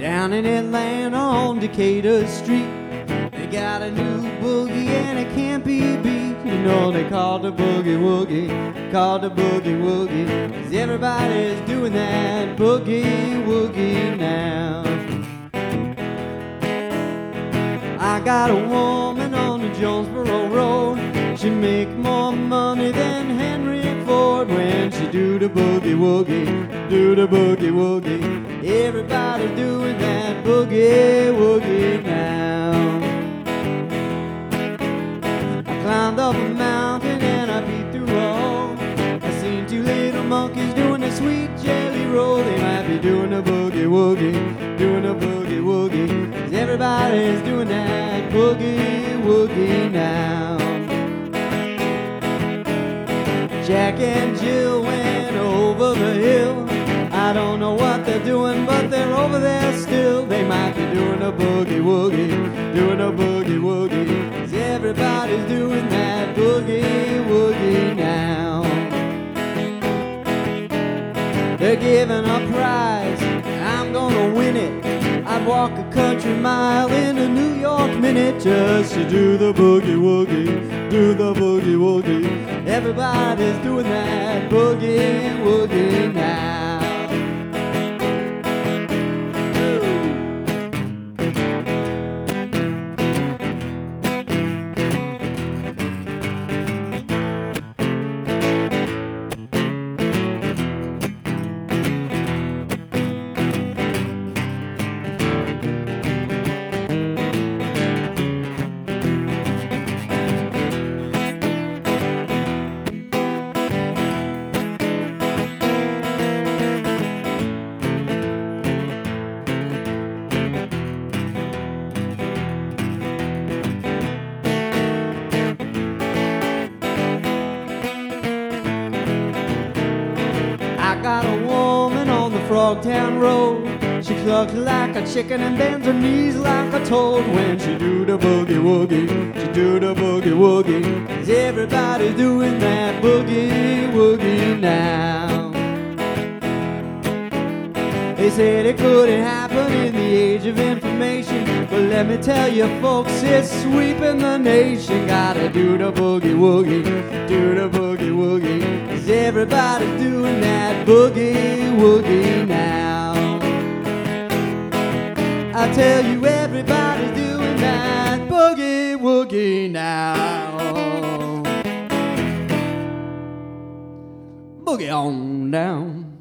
Down in Atlanta on Decatur Street, they got a new boogie and it can't be beat. You know they call the boogie woogie, call the boogie woogie. Cause everybody's doing that boogie woogie now. I got a woman on the Jonesboro Road. She make more money do the boogie woogie, do the boogie woogie. Everybody doing that boogie woogie now. I climbed up a mountain and I peeped through a hole. I seen two little monkeys doing a sweet jelly roll. They might be doing a boogie woogie, doing a boogie woogie. 'Cause everybody's doing that boogie woogie now. Jack and Jill boogie woogie, doing a boogie woogie. 'Cause everybody's doing that boogie woogie now. They're giving a prize, I'm gonna win it. I'd walk a country mile in a New York minute just to do the boogie woogie, do the boogie woogie. Everybody's doing that boogie woogie got a woman on the Frogtown Road. She clucks like a chicken and bends her knees like a toad when she do the boogie woogie. She do the boogie woogie. 'Cause everybody's doing that boogie woogie now. They said it couldn't happen in the age of information. Let me tell you, folks, it's sweeping the nation. Gotta do the boogie woogie, do the boogie woogie. Cause everybody's doing that boogie woogie now. I tell you, everybody's doing that boogie woogie now. Boogie on down.